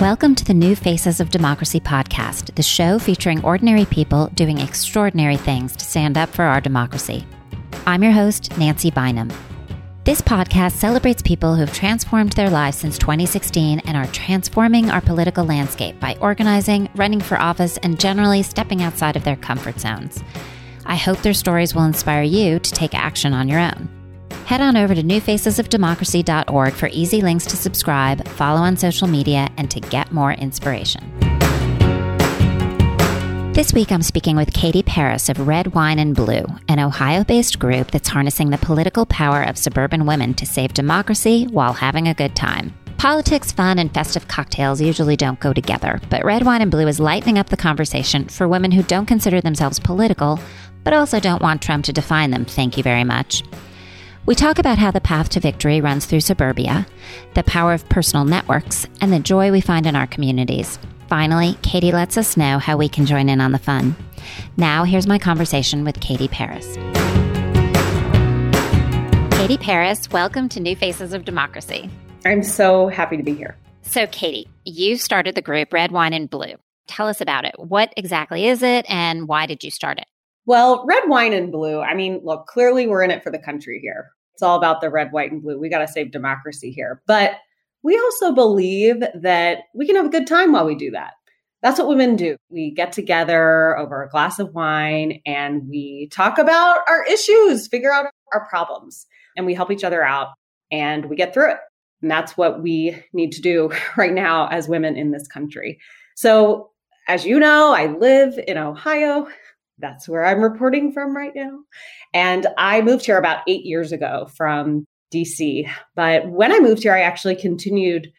Welcome to the New Faces of Democracy podcast, the show featuring ordinary people doing extraordinary things to stand up for our democracy. I'm your host, Nancy Bynum. This podcast celebrates people who have transformed their lives since 2016 and are transforming our political landscape by organizing, running for office, and generally stepping outside of their comfort zones. I hope their stories will inspire you to take action on your own. Head on over to newfacesofdemocracy.org for easy links to subscribe, follow on social media, and to get more inspiration. This week, I'm speaking with Katie Paris of Red Wine and Blue, an Ohio based group that's harnessing the political power of suburban women to save democracy while having a good time. Politics, fun, and festive cocktails usually don't go together, but Red Wine and Blue is lightening up the conversation for women who don't consider themselves political, but also don't want Trump to define them, thank you very much. We talk about how the path to victory runs through suburbia, the power of personal networks, and the joy we find in our communities. Finally, Katie lets us know how we can join in on the fun. Now, here's my conversation with Katie Paris. Katie Paris, welcome to New Faces of Democracy. I'm so happy to be here. So, Katie, you started the group Red Wine and Blue. Tell us about it. What exactly is it, and why did you start it? Well, red wine and blue. I mean, look, clearly we're in it for the country here. It's all about the red, white, and blue. We got to save democracy here. But we also believe that we can have a good time while we do that. That's what women do. We get together over a glass of wine and we talk about our issues, figure out our problems, and we help each other out and we get through it. And that's what we need to do right now as women in this country. So, as you know, I live in Ohio that's where I'm reporting from right now. And I moved here about eight years ago from DC. But when I moved here, I actually continued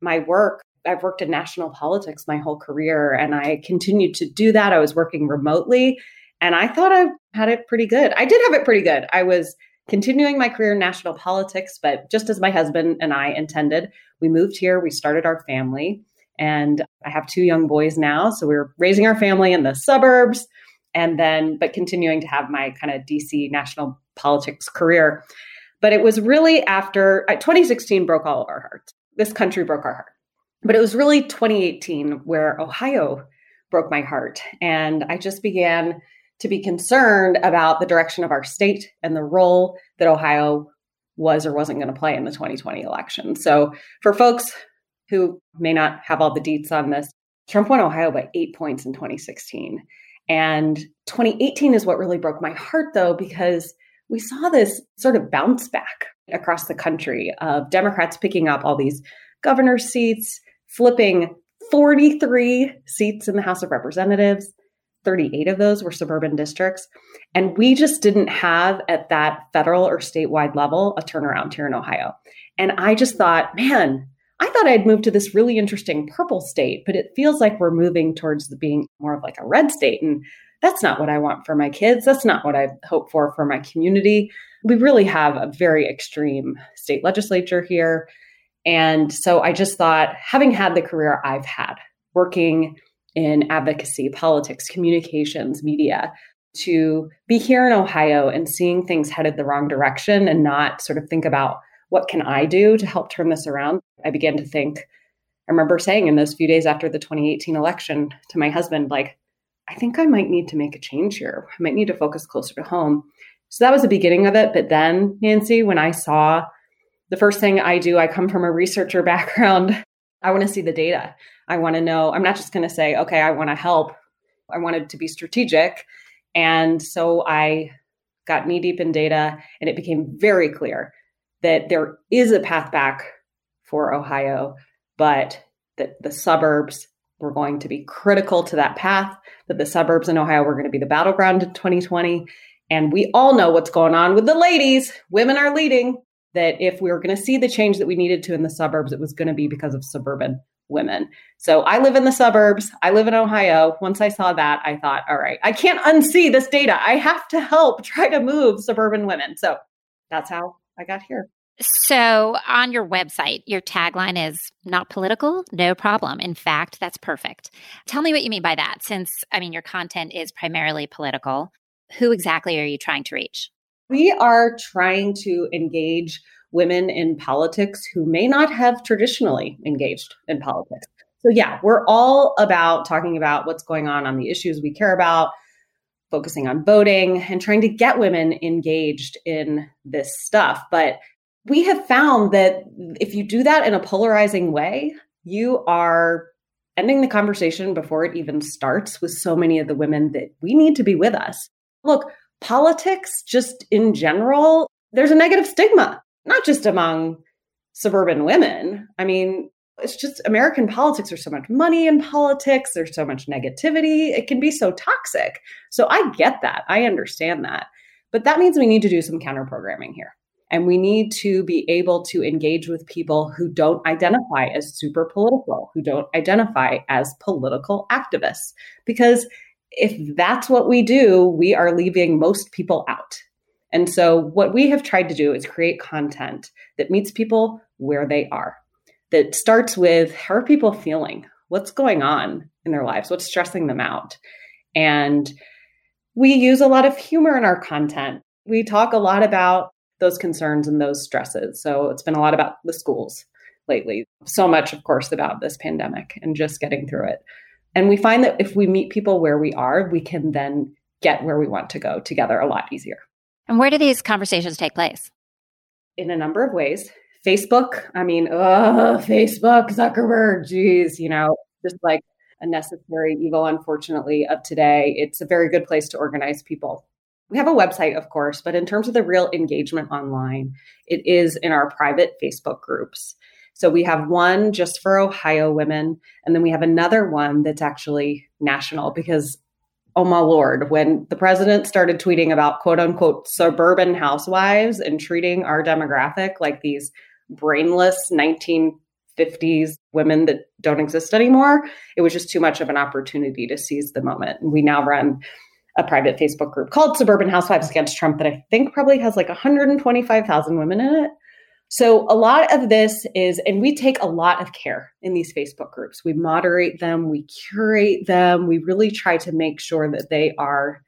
my work. I've worked in national politics my whole career, and I continued to do that. I was working remotely, and I thought I had it pretty good. I did have it pretty good. I was continuing my career in national politics, but just as my husband and I intended, we moved here, we started our family, and I have two young boys now. So we we're raising our family in the suburbs and then but continuing to have my kind of DC national politics career. But it was really after uh, 2016 broke all of our hearts. This country broke our heart. But it was really 2018 where Ohio broke my heart. And I just began to be concerned about the direction of our state and the role that Ohio was or wasn't going to play in the 2020 election. So for folks who may not have all the deets on this, Trump won Ohio by eight points in 2016. And 2018 is what really broke my heart, though, because we saw this sort of bounce back across the country of Democrats picking up all these governor seats, flipping 43 seats in the House of Representatives. 38 of those were suburban districts. And we just didn't have at that federal or statewide level a turnaround here in Ohio. And I just thought, man, I thought I'd moved to this really interesting purple state, but it feels like we're moving towards the being more of like a red state. And that's not what I want for my kids. That's not what I hope for for my community. We really have a very extreme state legislature here. And so I just thought, having had the career I've had, working in advocacy, politics, communications, media, to be here in Ohio and seeing things headed the wrong direction and not sort of think about what can I do to help turn this around? I began to think, I remember saying in those few days after the 2018 election to my husband, like, I think I might need to make a change here. I might need to focus closer to home. So that was the beginning of it. But then, Nancy, when I saw the first thing I do, I come from a researcher background. I want to see the data. I want to know, I'm not just going to say, okay, I want to help. I wanted to be strategic. And so I got knee deep in data, and it became very clear that there is a path back for Ohio, but that the suburbs were going to be critical to that path, that the suburbs in Ohio were going to be the battleground in 2020. And we all know what's going on with the ladies. Women are leading. That if we were going to see the change that we needed to in the suburbs, it was going to be because of suburban women. So I live in the suburbs. I live in Ohio. Once I saw that, I thought, all right, I can't unsee this data. I have to help try to move suburban women. So that's how I got here. So, on your website, your tagline is not political, no problem. In fact, that's perfect. Tell me what you mean by that, since, I mean, your content is primarily political. Who exactly are you trying to reach? We are trying to engage women in politics who may not have traditionally engaged in politics. So, yeah, we're all about talking about what's going on on the issues we care about, focusing on voting, and trying to get women engaged in this stuff. But we have found that if you do that in a polarizing way, you are ending the conversation before it even starts with so many of the women that we need to be with us. Look, politics, just in general, there's a negative stigma, not just among suburban women. I mean, it's just American politics. There's so much money in politics. There's so much negativity. It can be so toxic. So I get that. I understand that. But that means we need to do some counter programming here. And we need to be able to engage with people who don't identify as super political, who don't identify as political activists. Because if that's what we do, we are leaving most people out. And so, what we have tried to do is create content that meets people where they are, that starts with how are people feeling? What's going on in their lives? What's stressing them out? And we use a lot of humor in our content. We talk a lot about those concerns and those stresses. So, it's been a lot about the schools lately. So much, of course, about this pandemic and just getting through it. And we find that if we meet people where we are, we can then get where we want to go together a lot easier. And where do these conversations take place? In a number of ways. Facebook, I mean, oh, Facebook, Zuckerberg, geez, you know, just like a necessary evil, unfortunately, of today. It's a very good place to organize people. We have a website, of course, but in terms of the real engagement online, it is in our private Facebook groups. So we have one just for Ohio women, and then we have another one that's actually national because, oh my lord, when the president started tweeting about quote unquote suburban housewives and treating our demographic like these brainless 1950s women that don't exist anymore, it was just too much of an opportunity to seize the moment. And we now run a private Facebook group called Suburban Housewives Against Trump that I think probably has like 125,000 women in it. So, a lot of this is, and we take a lot of care in these Facebook groups. We moderate them, we curate them, we really try to make sure that they are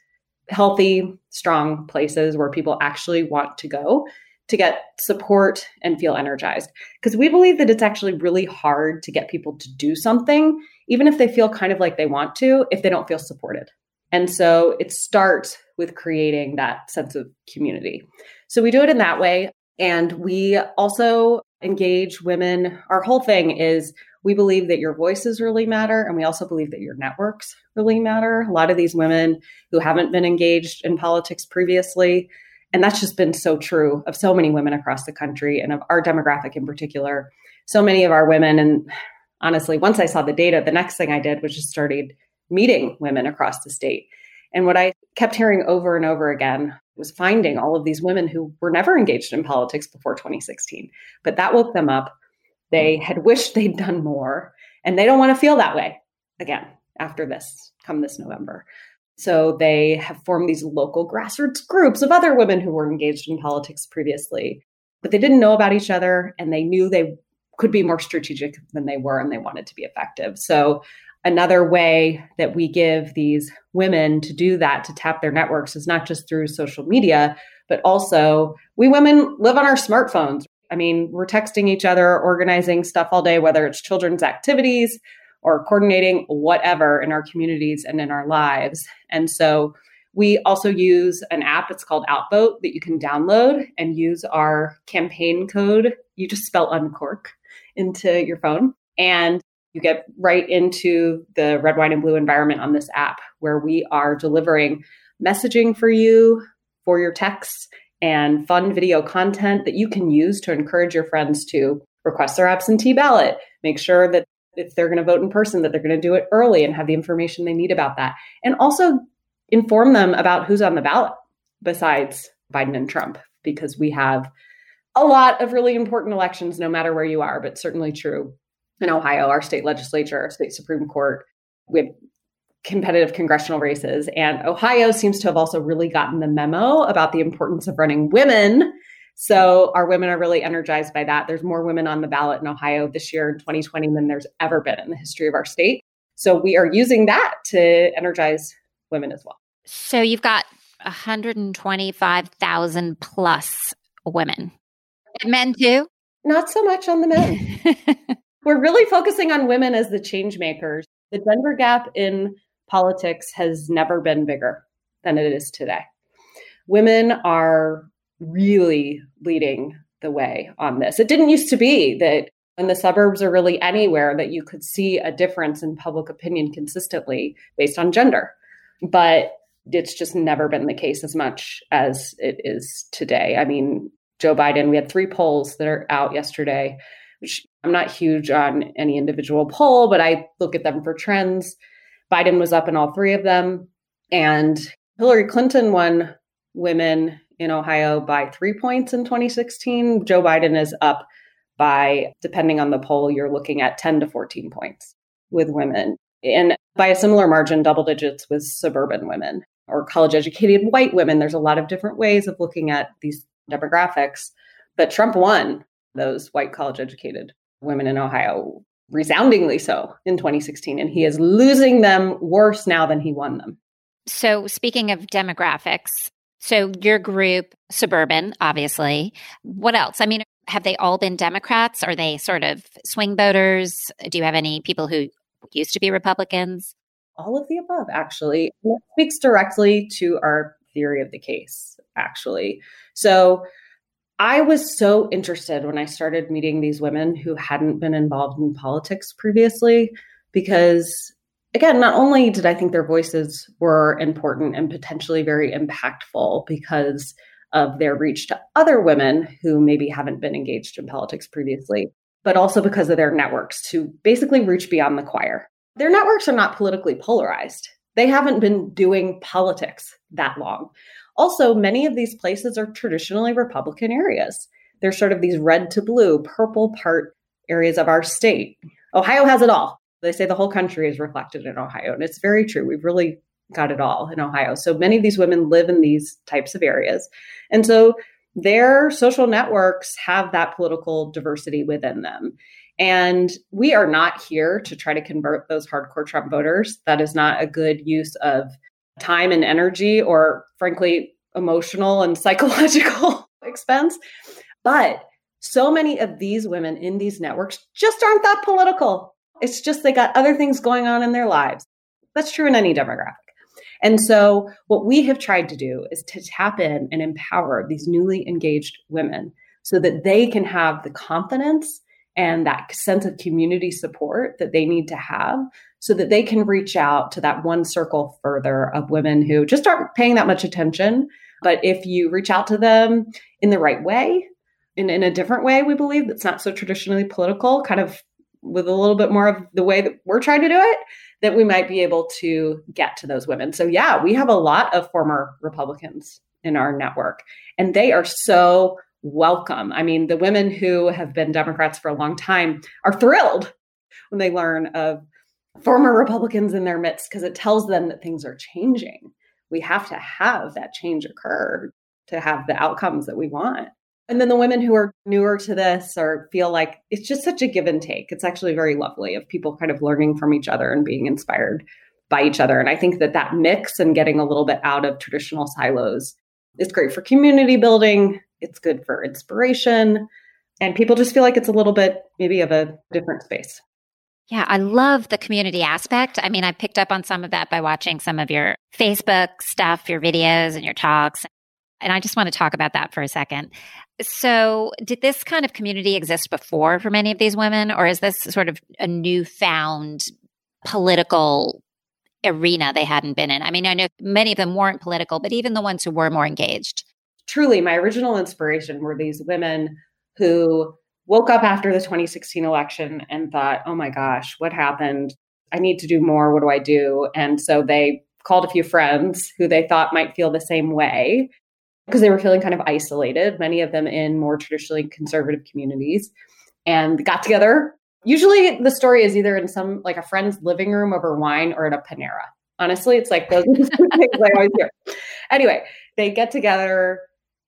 healthy, strong places where people actually want to go to get support and feel energized. Because we believe that it's actually really hard to get people to do something, even if they feel kind of like they want to, if they don't feel supported. And so it starts with creating that sense of community. So we do it in that way. And we also engage women. Our whole thing is we believe that your voices really matter. And we also believe that your networks really matter. A lot of these women who haven't been engaged in politics previously, and that's just been so true of so many women across the country and of our demographic in particular. So many of our women, and honestly, once I saw the data, the next thing I did was just started meeting women across the state. And what I kept hearing over and over again was finding all of these women who were never engaged in politics before 2016. But that woke them up. They had wished they'd done more, and they don't want to feel that way again after this, come this November. So they have formed these local grassroots groups of other women who were engaged in politics previously, but they didn't know about each other and they knew they could be more strategic than they were and they wanted to be effective. So another way that we give these women to do that to tap their networks is not just through social media but also we women live on our smartphones. I mean we're texting each other organizing stuff all day whether it's children's activities or coordinating whatever in our communities and in our lives. And so we also use an app it's called outvote that you can download and use our campaign code. You just spell uncork into your phone. And you get right into the red, wine, and blue environment on this app where we are delivering messaging for you for your texts and fun video content that you can use to encourage your friends to request their absentee ballot. Make sure that if they're going to vote in person, that they're going to do it early and have the information they need about that. And also inform them about who's on the ballot besides Biden and Trump, because we have a lot of really important elections, no matter where you are, but certainly true in Ohio, our state legislature, our state Supreme Court, we have competitive congressional races. And Ohio seems to have also really gotten the memo about the importance of running women. So our women are really energized by that. There's more women on the ballot in Ohio this year in 2020 than there's ever been in the history of our state. So we are using that to energize women as well. So you've got 125,000 plus women. And men too? Not so much on the men. we're really focusing on women as the change makers. The gender gap in politics has never been bigger than it is today. Women are really leading the way on this. It didn't used to be that in the suburbs or really anywhere that you could see a difference in public opinion consistently based on gender. But it's just never been the case as much as it is today. I mean, Joe Biden, we had three polls that are out yesterday, which I'm not huge on any individual poll, but I look at them for trends. Biden was up in all three of them. And Hillary Clinton won women in Ohio by three points in 2016. Joe Biden is up by, depending on the poll, you're looking at 10 to 14 points with women. And by a similar margin, double digits with suburban women or college educated white women. There's a lot of different ways of looking at these demographics. But Trump won those white college educated women in Ohio resoundingly so in 2016. And he is losing them worse now than he won them. So, speaking of demographics, so your group, suburban, obviously. What else? I mean, have they all been Democrats? Are they sort of swing voters? Do you have any people who used to be Republicans? All of the above, actually. It speaks directly to our theory of the case, actually. So I was so interested when I started meeting these women who hadn't been involved in politics previously, because again, not only did I think their voices were important and potentially very impactful because of their reach to other women who maybe haven't been engaged in politics previously, but also because of their networks to basically reach beyond the choir. Their networks are not politically polarized. They haven't been doing politics that long. Also, many of these places are traditionally Republican areas. They're sort of these red to blue, purple part areas of our state. Ohio has it all. They say the whole country is reflected in Ohio, and it's very true. We've really got it all in Ohio. So many of these women live in these types of areas. And so their social networks have that political diversity within them. And we are not here to try to convert those hardcore Trump voters. That is not a good use of time and energy, or frankly, emotional and psychological expense. But so many of these women in these networks just aren't that political. It's just they got other things going on in their lives. That's true in any demographic. And so, what we have tried to do is to tap in and empower these newly engaged women so that they can have the confidence and that sense of community support that they need to have so that they can reach out to that one circle further of women who just aren't paying that much attention. But if you reach out to them in the right way, in, in a different way, we believe that's not so traditionally political, kind of with a little bit more of the way that we're trying to do it, that we might be able to get to those women. So, yeah, we have a lot of former Republicans in our network, and they are so welcome. I mean, the women who have been Democrats for a long time are thrilled when they learn of former Republicans in their midst because it tells them that things are changing. We have to have that change occur to have the outcomes that we want. And then the women who are newer to this or feel like it's just such a give and take. It's actually very lovely of people kind of learning from each other and being inspired by each other. And I think that that mix and getting a little bit out of traditional silos is great for community building it's good for inspiration. And people just feel like it's a little bit maybe of a different space. Yeah, I love the community aspect. I mean, I picked up on some of that by watching some of your Facebook stuff, your videos, and your talks. And I just want to talk about that for a second. So, did this kind of community exist before for many of these women, or is this sort of a newfound political arena they hadn't been in? I mean, I know many of them weren't political, but even the ones who were more engaged truly my original inspiration were these women who woke up after the 2016 election and thought, oh my gosh, what happened? I need to do more. What do I do? And so they called a few friends who they thought might feel the same way because they were feeling kind of isolated, many of them in more traditionally conservative communities, and got together. Usually the story is either in some like a friend's living room over wine or at a Panera. Honestly, it's like those things I always hear. Anyway, they get together,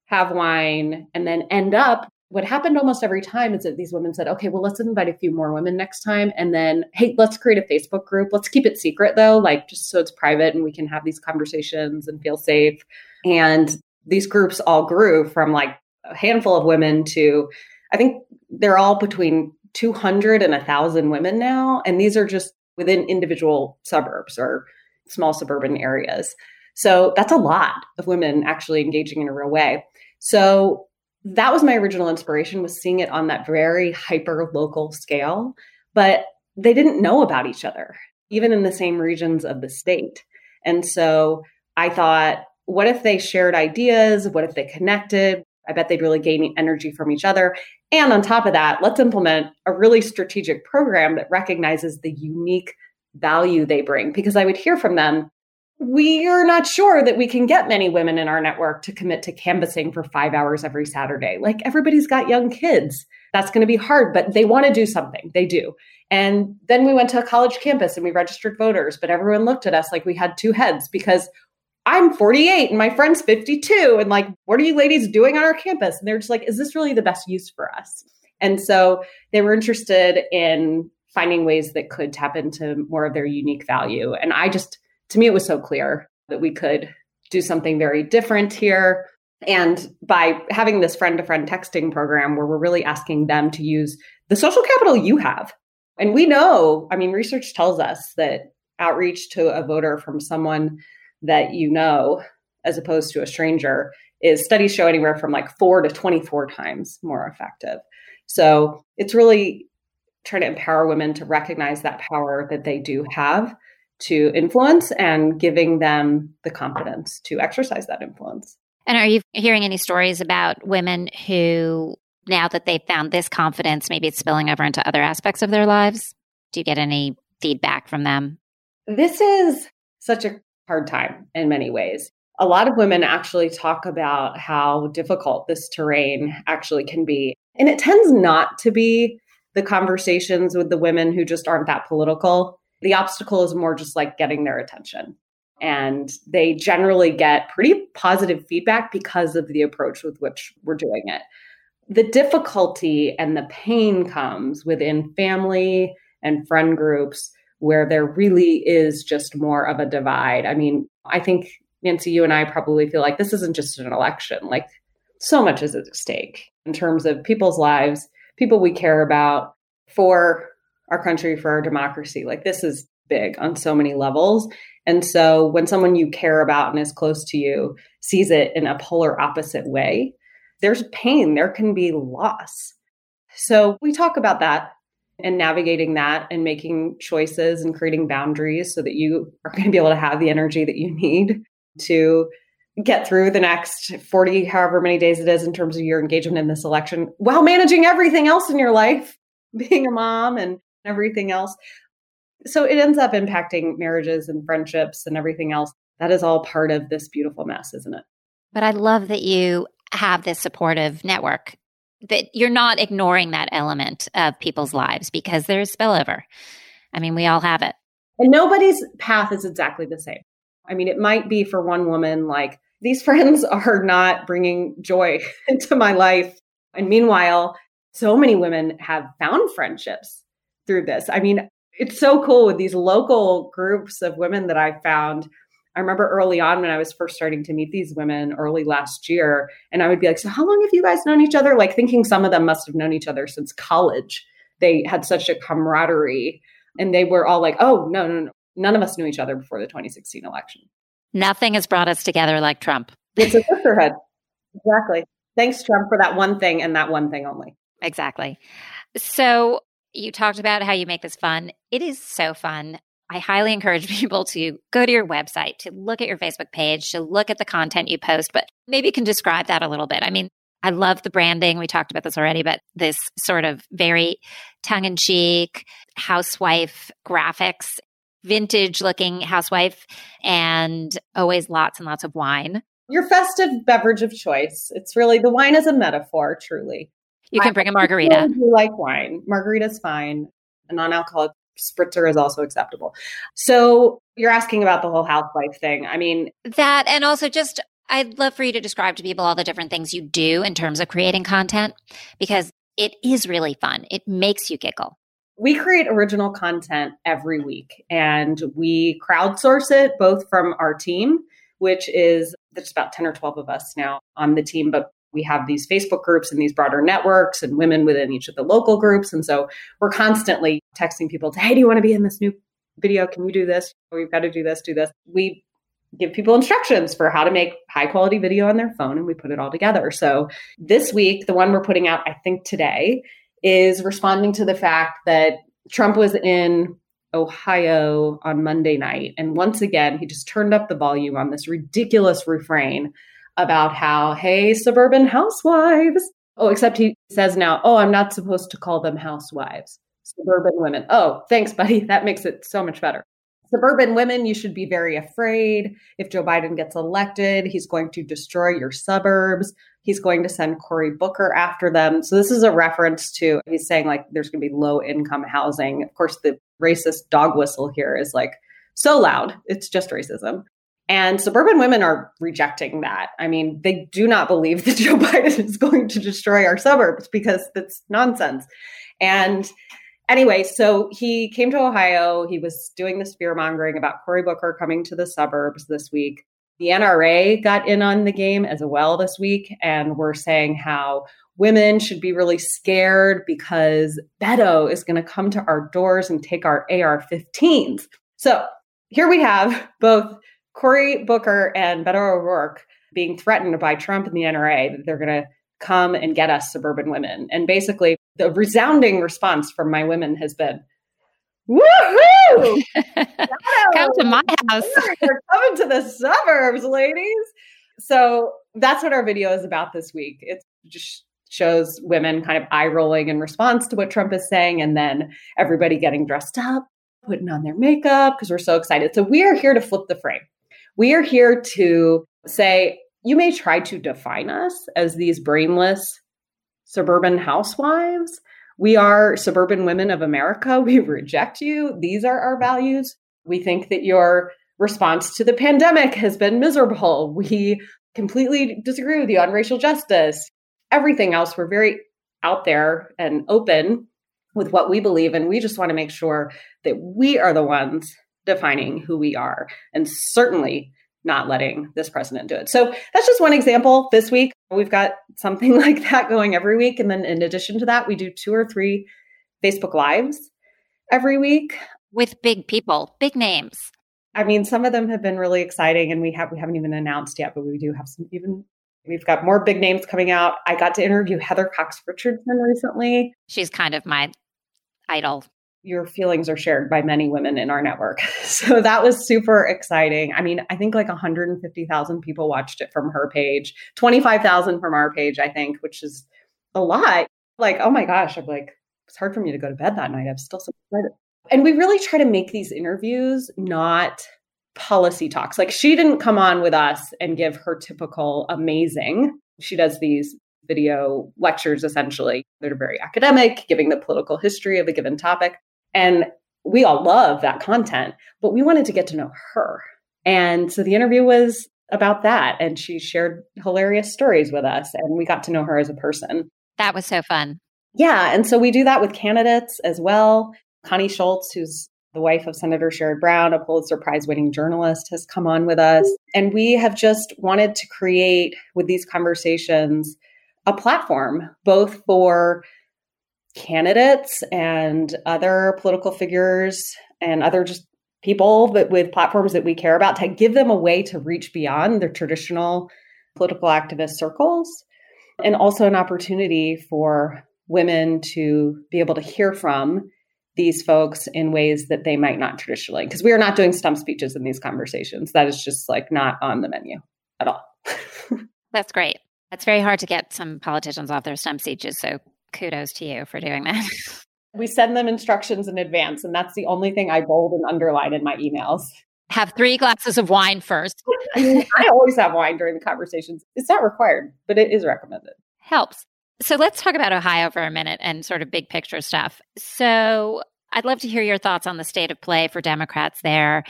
have wine, and then end up. What happened almost every time is that these women said, okay, well, let's invite a few more women next time. And then, hey, let's create a Facebook group. Let's keep it secret though, like just so it's private and we can have these conversations and feel safe. And these groups all grew from like a handful of women to, I think they're all between 200 and 1,000 women now. And these are just within individual suburbs or small suburban areas. So that's a lot of women actually engaging in a real way. So that was my original inspiration was seeing it on that very hyper local scale, but they didn't know about each other, even in the same regions of the state. And so I thought, what if they shared ideas? What if they connected? I bet they'd really gain energy from each other. And on top of that, let's implement a really strategic program that recognizes the unique value they bring. Because I would hear from them, we are not sure that we can get many women in our network to commit to canvassing for five hours every Saturday. Like everybody's got young kids. That's going to be hard, but they want to do something. They do. And then we went to a college campus and we registered voters, but everyone looked at us like we had two heads because I'm 48 and my friend's 52. And like, what are you ladies doing on our campus? And they're just like, is this really the best use for us? And so they were interested in finding ways that could tap into more of their unique value. And I just, to me, it was so clear that we could do something very different here. And by having this friend to friend texting program where we're really asking them to use the social capital you have. And we know, I mean, research tells us that outreach to a voter from someone that you know, as opposed to a stranger, is studies show anywhere from like four to 24 times more effective. So it's really trying to empower women to recognize that power that they do have to influence and giving them the confidence to exercise that influence. And are you hearing any stories about women who, now that they've found this confidence, maybe it's spilling over into other aspects of their lives? Do you get any feedback from them? This is such a hard time in many ways. A lot of women actually talk about how difficult this terrain actually can be. And it tends not to be the conversations with the women who just aren't that political. The obstacle is more just like getting their attention. And they generally get pretty positive feedback because of the approach with which we're doing it. The difficulty and the pain comes within family and friend groups where there really is just more of a divide. I mean, I think Nancy, you and I probably feel like this isn't just an election. Like so much is at stake in terms of people's lives, people we care about for our country, for our democracy. Like this is big on so many levels. And so when someone you care about and is close to you sees it in a polar opposite way, there's pain, there can be loss. So we talk about that and navigating that and making choices and creating boundaries so that you are going to be able to have the energy that you need to get through the next 40 however many days it is in terms of your engagement in this election while managing everything else in your life being a mom and everything else so it ends up impacting marriages and friendships and everything else that is all part of this beautiful mess isn't it but i love that you have this supportive network that you're not ignoring that element of people's lives because there's spillover. I mean, we all have it. And nobody's path is exactly the same. I mean, it might be for one woman like, these friends are not bringing joy into my life. And meanwhile, so many women have found friendships through this. I mean, it's so cool with these local groups of women that I found I remember early on when I was first starting to meet these women early last year, and I would be like, So, how long have you guys known each other? Like, thinking some of them must have known each other since college. They had such a camaraderie, and they were all like, Oh, no, no, no. None of us knew each other before the 2016 election. Nothing has brought us together like Trump. It's a sisterhood. exactly. Thanks, Trump, for that one thing and that one thing only. Exactly. So, you talked about how you make this fun. It is so fun. I highly encourage people to go to your website, to look at your Facebook page, to look at the content you post, but maybe you can describe that a little bit. I mean, I love the branding. We talked about this already, but this sort of very tongue in cheek housewife graphics, vintage looking housewife, and always lots and lots of wine. Your festive beverage of choice. It's really the wine is a metaphor, truly. You can bring a margarita. You like wine. Margarita's fine. A non alcoholic spritzer is also acceptable. So you're asking about the whole housewife thing. I mean, that and also just I'd love for you to describe to people all the different things you do in terms of creating content because it is really fun. It makes you giggle. We create original content every week and we crowdsource it both from our team, which is there's about 10 or 12 of us now on the team, but We have these Facebook groups and these broader networks and women within each of the local groups. And so we're constantly texting people to, hey, do you want to be in this new video? Can you do this? We've got to do this, do this. We give people instructions for how to make high quality video on their phone and we put it all together. So this week, the one we're putting out, I think today, is responding to the fact that Trump was in Ohio on Monday night. And once again, he just turned up the volume on this ridiculous refrain about how, hey, suburban housewives. Oh, except he says now, oh, I'm not supposed to call them housewives, suburban women. Oh, thanks, buddy. That makes it so much better. Suburban women, you should be very afraid. If Joe Biden gets elected, he's going to destroy your suburbs. He's going to send Cory Booker after them. So, this is a reference to, he's saying like there's going to be low income housing. Of course, the racist dog whistle here is like so loud. It's just racism. And suburban women are rejecting that. I mean, they do not believe that Joe Biden is going to destroy our suburbs because that's nonsense. And anyway, so he came to Ohio. He was doing this fear mongering about Cory Booker coming to the suburbs this week. The NRA got in on the game as well this week, and we're saying how women should be really scared because Beto is going to come to our doors and take our AR 15s. So here we have both Cory Booker and Beto O'Rourke being threatened by Trump and the NRA that they're going to come and get us suburban women. And basically, the resounding response from my women has been, Woohoo! Come to my house. We're coming to the suburbs, ladies. So that's what our video is about this week. It just shows women kind of eye rolling in response to what Trump is saying, and then everybody getting dressed up, putting on their makeup because we're so excited. So we are here to flip the frame. We are here to say, you may try to define us as these brainless suburban housewives. We are suburban women of America. We reject you. These are our values. We think that your response to the pandemic has been miserable. We completely disagree with you on racial justice. Everything else, we're very out there and open with what we believe. And we just want to make sure that we are the ones defining who we are. And certainly not letting this president do it. So that's just one example this week. We've got something like that going every week. And then in addition to that, we do two or three Facebook Lives every week. With big people, big names. I mean, some of them have been really exciting and we have we haven't even announced yet, but we do have some even we've got more big names coming out. I got to interview Heather Cox Richardson recently. She's kind of my idol your feelings are shared by many women in our network. So that was super exciting. I mean, I think like 150,000 people watched it from her page, 25,000 from our page, I think, which is a lot. Like, oh my gosh, I'm like, it's hard for me to go to bed that night. I'm still so excited. And we really try to make these interviews not policy talks. Like, she didn't come on with us and give her typical amazing. She does these video lectures essentially. They're very academic, giving the political history of a given topic. And we all love that content, but we wanted to get to know her. And so the interview was about that. And she shared hilarious stories with us, and we got to know her as a person. That was so fun. Yeah. And so we do that with candidates as well. Connie Schultz, who's the wife of Senator Sherrod Brown, a Pulitzer Prize winning journalist, has come on with us. And we have just wanted to create with these conversations a platform both for candidates and other political figures and other just people that with platforms that we care about to give them a way to reach beyond their traditional political activist circles and also an opportunity for women to be able to hear from these folks in ways that they might not traditionally because we are not doing stump speeches in these conversations. That is just like not on the menu at all. That's great. It's very hard to get some politicians off their stump speeches so kudos to you for doing that. we send them instructions in advance, and that's the only thing I bold and underline in my emails. Have three glasses of wine first. I, mean, I always have wine during the conversations. It's not required, but it is recommended. Helps. So let's talk about Ohio for a minute and sort of big picture stuff. So I'd love to hear your thoughts on the state of play for Democrats there.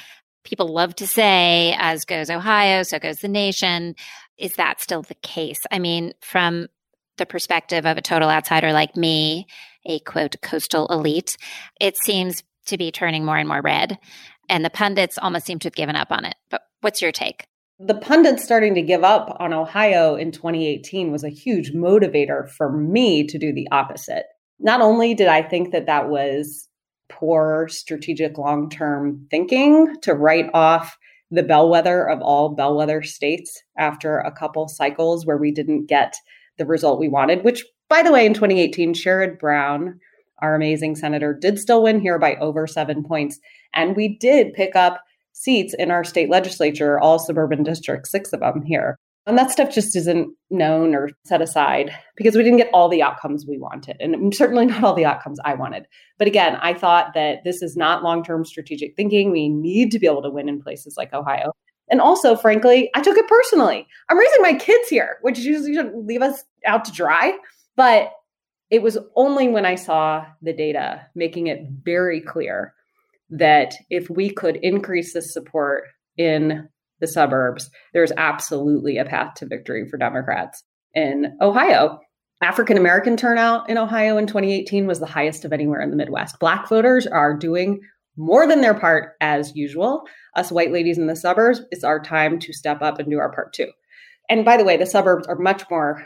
People love to say, as goes Ohio, so goes the nation. Is that still the case? I mean, from the perspective of a total outsider like me, a quote, coastal elite, it seems to be turning more and more red. And the pundits almost seem to have given up on it. But what's your take? the pundits starting to give up on Ohio in 2018 was a huge motivator for me to do the opposite. Not only did I think that that was poor strategic long term thinking to write off the bellwether of all bellwether states after a couple cycles where we didn't get the result we wanted, which, by the way, in 2018, Sherrod Brown, our amazing senator, did still win here by over seven points. And we did pick up seats in our state legislature, all suburban districts, six of them here. And that stuff just isn't known or set aside because we didn't get all the outcomes we wanted. And certainly not all the outcomes I wanted. But again, I thought that this is not long term strategic thinking. We need to be able to win in places like Ohio. And also, frankly, I took it personally. I'm raising my kids here, which usually shouldn't leave us out to dry. But it was only when I saw the data making it very clear that if we could increase the support in the suburbs, there's absolutely a path to victory for Democrats in Ohio. African American turnout in Ohio in 2018 was the highest of anywhere in the Midwest. Black voters are doing more than their part as usual. Us white ladies in the suburbs, it's our time to step up and do our part too. And by the way, the suburbs are much more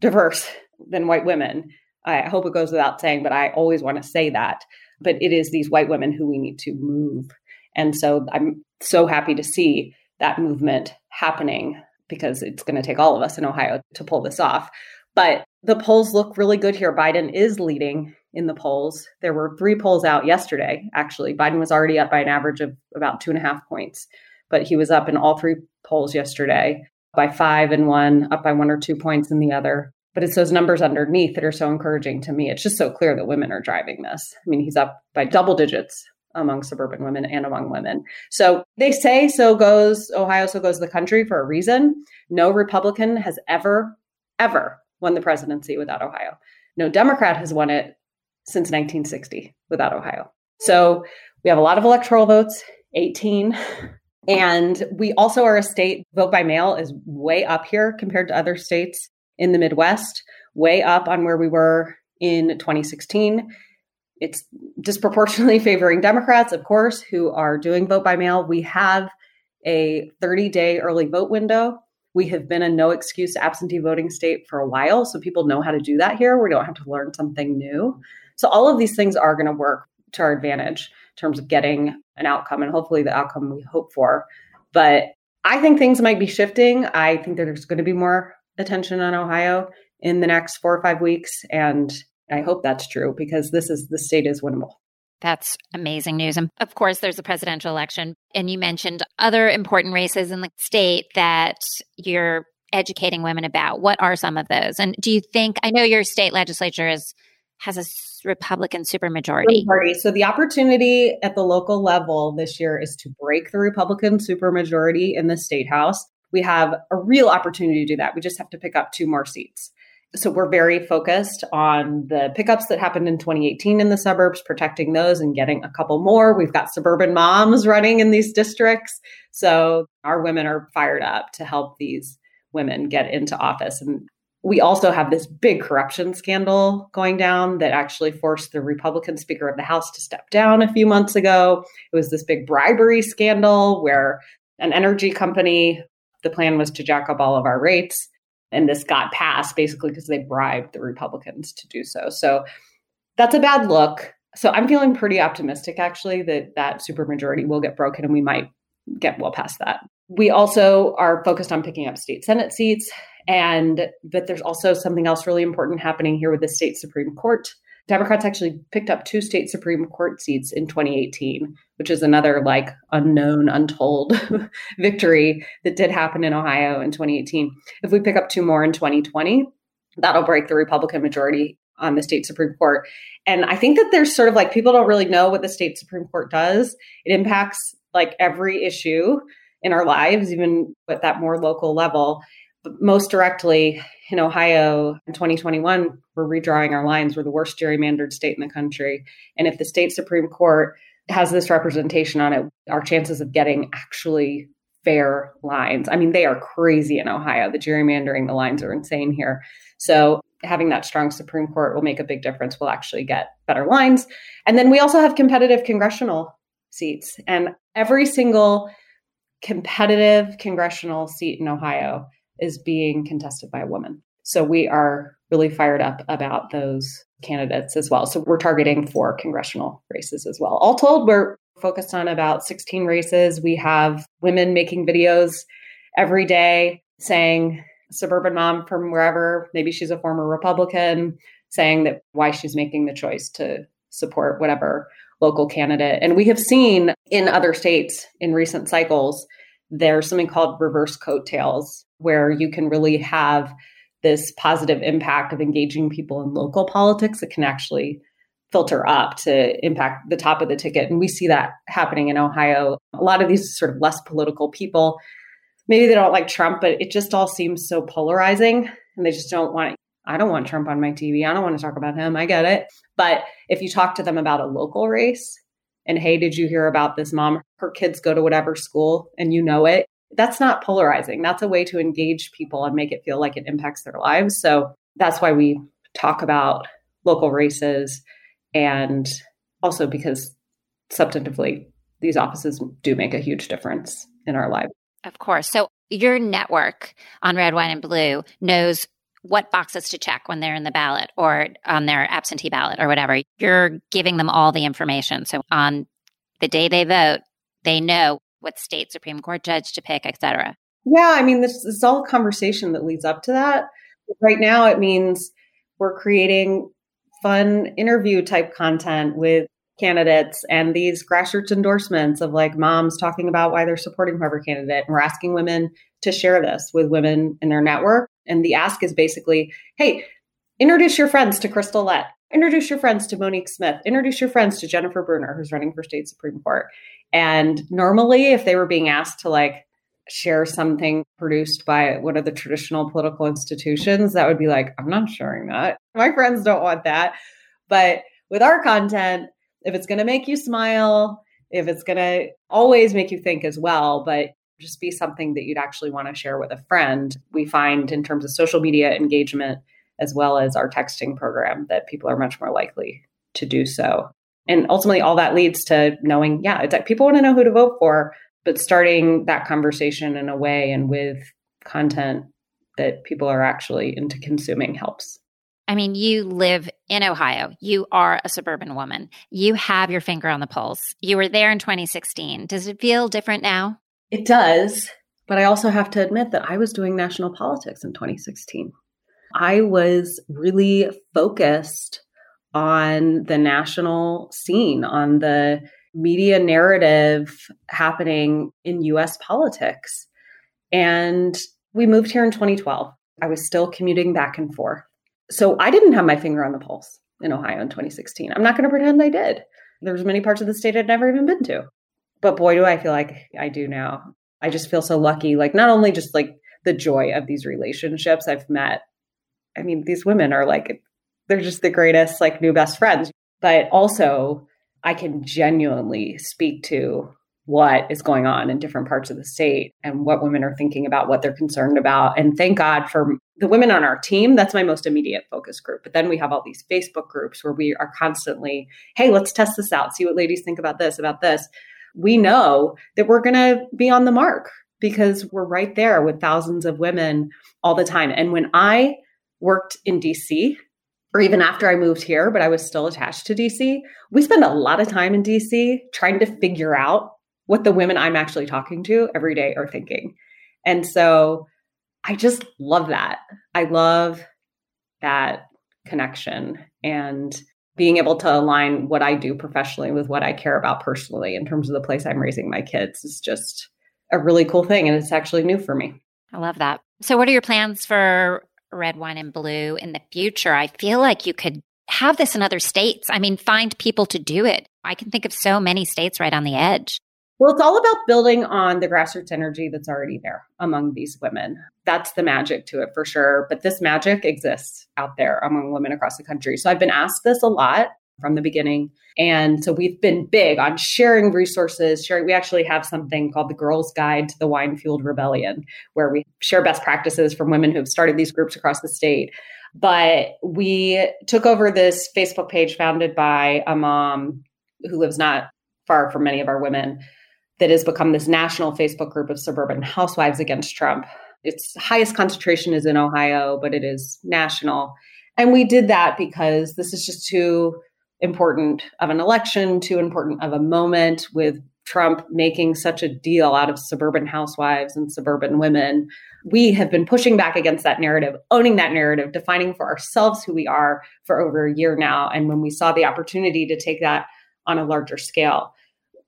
diverse than white women. I hope it goes without saying, but I always want to say that but it is these white women who we need to move. And so I'm so happy to see that movement happening because it's going to take all of us in Ohio to pull this off. But the polls look really good here. Biden is leading in the polls. There were three polls out yesterday, actually. Biden was already up by an average of about two and a half points, but he was up in all three polls yesterday by five in one, up by one or two points in the other. But it's those numbers underneath that are so encouraging to me. It's just so clear that women are driving this. I mean, he's up by double digits among suburban women and among women. So they say so goes Ohio, so goes the country for a reason. No Republican has ever, ever won the presidency without Ohio. No Democrat has won it since 1960 without Ohio. So we have a lot of electoral votes, 18. And we also are a state, vote by mail is way up here compared to other states in the Midwest, way up on where we were in 2016. It's disproportionately favoring Democrats, of course, who are doing vote by mail. We have a 30 day early vote window. We have been a no excuse absentee voting state for a while. So people know how to do that here. We don't have to learn something new. So all of these things are going to work to our advantage in terms of getting an outcome and hopefully the outcome we hope for. But I think things might be shifting. I think there's going to be more attention on Ohio in the next four or five weeks. And I hope that's true because this is the state is winnable. That's amazing news. And of course, there's a presidential election. And you mentioned other important races in the state that you're educating women about. What are some of those? And do you think, I know your state legislature is, has a Republican supermajority. So the opportunity at the local level this year is to break the Republican supermajority in the state house we have a real opportunity to do that. We just have to pick up two more seats. So we're very focused on the pickups that happened in 2018 in the suburbs, protecting those and getting a couple more. We've got suburban moms running in these districts. So our women are fired up to help these women get into office. And we also have this big corruption scandal going down that actually forced the Republican Speaker of the House to step down a few months ago. It was this big bribery scandal where an energy company the plan was to jack up all of our rates. And this got passed basically because they bribed the Republicans to do so. So that's a bad look. So I'm feeling pretty optimistic actually that that supermajority will get broken and we might get well past that. We also are focused on picking up state Senate seats. And but there's also something else really important happening here with the state Supreme Court. Democrats actually picked up two state Supreme Court seats in 2018, which is another like unknown, untold victory that did happen in Ohio in 2018. If we pick up two more in 2020, that'll break the Republican majority on the state Supreme Court. And I think that there's sort of like people don't really know what the state Supreme Court does. It impacts like every issue in our lives, even at that more local level. But most directly, in Ohio in 2021, we're redrawing our lines. We're the worst gerrymandered state in the country. And if the state Supreme Court has this representation on it, our chances of getting actually fair lines. I mean, they are crazy in Ohio. The gerrymandering, the lines are insane here. So having that strong Supreme Court will make a big difference. We'll actually get better lines. And then we also have competitive congressional seats. And every single competitive congressional seat in Ohio is being contested by a woman. So we are really fired up about those candidates as well. So we're targeting four congressional races as well. All told, we're focused on about 16 races. We have women making videos every day saying, suburban mom from wherever, maybe she's a former Republican, saying that why she's making the choice to support whatever local candidate. And we have seen in other states in recent cycles, there's something called reverse coattails, where you can really have this positive impact of engaging people in local politics that can actually filter up to impact the top of the ticket. And we see that happening in Ohio. A lot of these sort of less political people, maybe they don't like Trump, but it just all seems so polarizing and they just don't want I don't want Trump on my TV. I don't want to talk about him. I get it. But if you talk to them about a local race and, hey, did you hear about this mom? Her kids go to whatever school and you know it. That's not polarizing. That's a way to engage people and make it feel like it impacts their lives. So that's why we talk about local races and also because substantively, these offices do make a huge difference in our lives. Of course. So your network on Red, Wine, and Blue knows what boxes to check when they're in the ballot or on their absentee ballot or whatever. You're giving them all the information. So on the day they vote, they know what state Supreme Court judge to pick, et cetera. Yeah, I mean, this is all conversation that leads up to that. Right now, it means we're creating fun interview type content with candidates and these grassroots endorsements of like moms talking about why they're supporting whoever candidate. And we're asking women to share this with women in their network. And the ask is basically, hey, introduce your friends to Crystal Lett. Introduce your friends to Monique Smith. Introduce your friends to Jennifer Brunner, who's running for state Supreme Court. And normally, if they were being asked to like share something produced by one of the traditional political institutions, that would be like, I'm not sharing that. My friends don't want that. But with our content, if it's going to make you smile, if it's going to always make you think as well, but just be something that you'd actually want to share with a friend. We find in terms of social media engagement, as well as our texting program, that people are much more likely to do so. And ultimately, all that leads to knowing, yeah, it's like people want to know who to vote for, but starting that conversation in a way and with content that people are actually into consuming helps. I mean, you live in Ohio. You are a suburban woman. You have your finger on the pulse. You were there in 2016. Does it feel different now? It does. But I also have to admit that I was doing national politics in 2016. I was really focused on the national scene, on the media narrative happening in US politics. And we moved here in 2012. I was still commuting back and forth so I didn't have my finger on the pulse in Ohio in 2016. I'm not going to pretend I did. There's many parts of the state I'd never even been to. But boy, do I feel like I do now. I just feel so lucky. Like, not only just like the joy of these relationships I've met. I mean, these women are like, they're just the greatest, like, new best friends. But also, I can genuinely speak to what is going on in different parts of the state and what women are thinking about, what they're concerned about. And thank God for the women on our team. That's my most immediate focus group. But then we have all these Facebook groups where we are constantly, hey, let's test this out, see what ladies think about this, about this. We know that we're going to be on the mark because we're right there with thousands of women all the time. And when I worked in DC, or even after I moved here, but I was still attached to DC, we spend a lot of time in DC trying to figure out what the women I'm actually talking to every day are thinking. And so I just love that. I love that connection and being able to align what I do professionally with what I care about personally in terms of the place I'm raising my kids is just a really cool thing. And it's actually new for me. I love that. So, what are your plans for red wine and blue in the future? I feel like you could have this in other states. I mean, find people to do it. I can think of so many states right on the edge. Well, it's all about building on the grassroots energy that's already there among these women. That's the magic to it for sure. But this magic exists out there among women across the country. So I've been asked this a lot from the beginning. And so we've been big on sharing resources, sharing. We actually have something called the Girls Guide to the Wine Fueled Rebellion, where we share best practices from women who've started these groups across the state. But we took over this Facebook page founded by a mom who lives not far from many of our women that has become this national Facebook group of suburban housewives against Trump. Its highest concentration is in Ohio, but it is national. And we did that because this is just too important of an election, too important of a moment with Trump making such a deal out of suburban housewives and suburban women. We have been pushing back against that narrative, owning that narrative, defining for ourselves who we are for over a year now. And when we saw the opportunity to take that on a larger scale,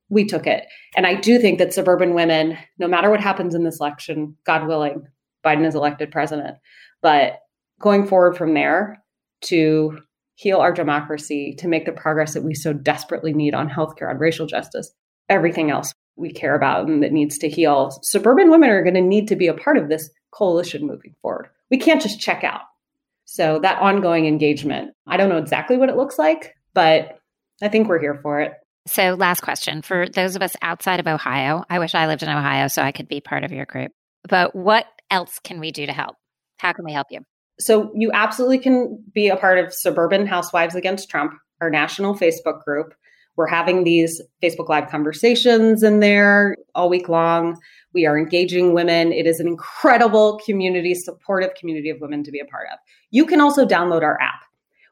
we took it. And I do think that suburban women, no matter what happens in this election, God willing, Biden is elected president. But going forward from there to heal our democracy, to make the progress that we so desperately need on healthcare, on racial justice, everything else we care about and that needs to heal. Suburban women are going to need to be a part of this coalition moving forward. We can't just check out. So that ongoing engagement, I don't know exactly what it looks like, but I think we're here for it. So, last question for those of us outside of Ohio. I wish I lived in Ohio so I could be part of your group. But what else can we do to help? How can we help you? So, you absolutely can be a part of Suburban Housewives Against Trump, our national Facebook group. We're having these Facebook Live conversations in there all week long. We are engaging women. It is an incredible community, supportive community of women to be a part of. You can also download our app.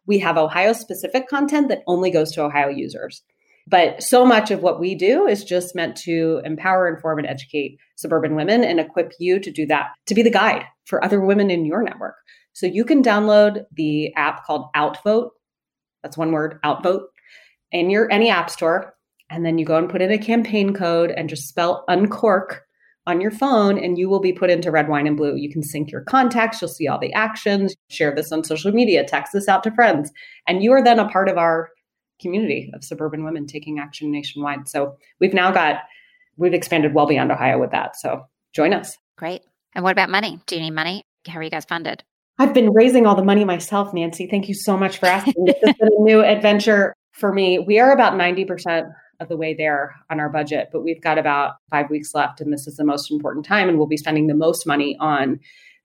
We have Ohio specific content that only goes to Ohio users. But so much of what we do is just meant to empower, inform, and educate suburban women and equip you to do that, to be the guide for other women in your network. So you can download the app called Outvote. That's one word, Outvote, in your any app store. And then you go and put in a campaign code and just spell uncork on your phone and you will be put into red wine and blue. You can sync your contacts, you'll see all the actions, share this on social media, text this out to friends. And you are then a part of our community of suburban women taking action nationwide. So we've now got, we've expanded well beyond Ohio with that. So join us. Great. And what about money? Do you need money? How are you guys funded? I've been raising all the money myself, Nancy. Thank you so much for asking. this has been a new adventure for me. We are about 90% of the way there on our budget, but we've got about five weeks left, and this is the most important time. And we'll be spending the most money on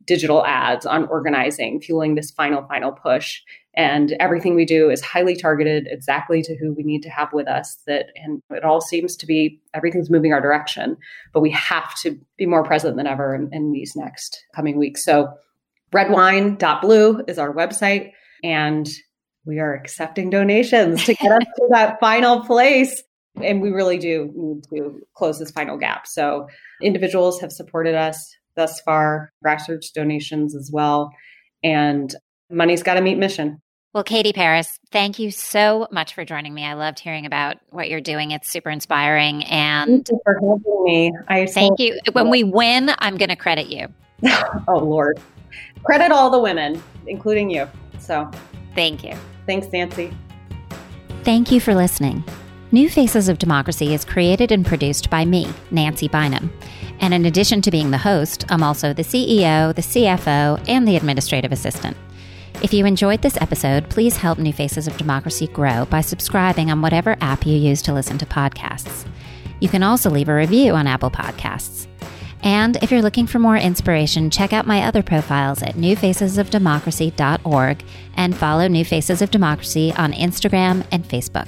digital ads, on organizing, fueling this final, final push. And everything we do is highly targeted exactly to who we need to have with us. That and it all seems to be everything's moving our direction, but we have to be more present than ever in, in these next coming weeks. So redwine.blue is our website. And we are accepting donations to get us to that final place. And we really do need to close this final gap. So individuals have supported us thus far, grassroots donations as well. And money's got to meet mission. Well, Katie Paris, thank you so much for joining me. I loved hearing about what you're doing. It's super inspiring. And thank you for having me. I thank you. When we win, I'm going to credit you. oh, Lord. Credit all the women, including you. So thank you. Thanks, Nancy. Thank you for listening. New Faces of Democracy is created and produced by me, Nancy Bynum. And in addition to being the host, I'm also the CEO, the CFO, and the administrative assistant. If you enjoyed this episode, please help New Faces of Democracy grow by subscribing on whatever app you use to listen to podcasts. You can also leave a review on Apple Podcasts. And if you're looking for more inspiration, check out my other profiles at newfacesofdemocracy.org and follow New Faces of Democracy on Instagram and Facebook.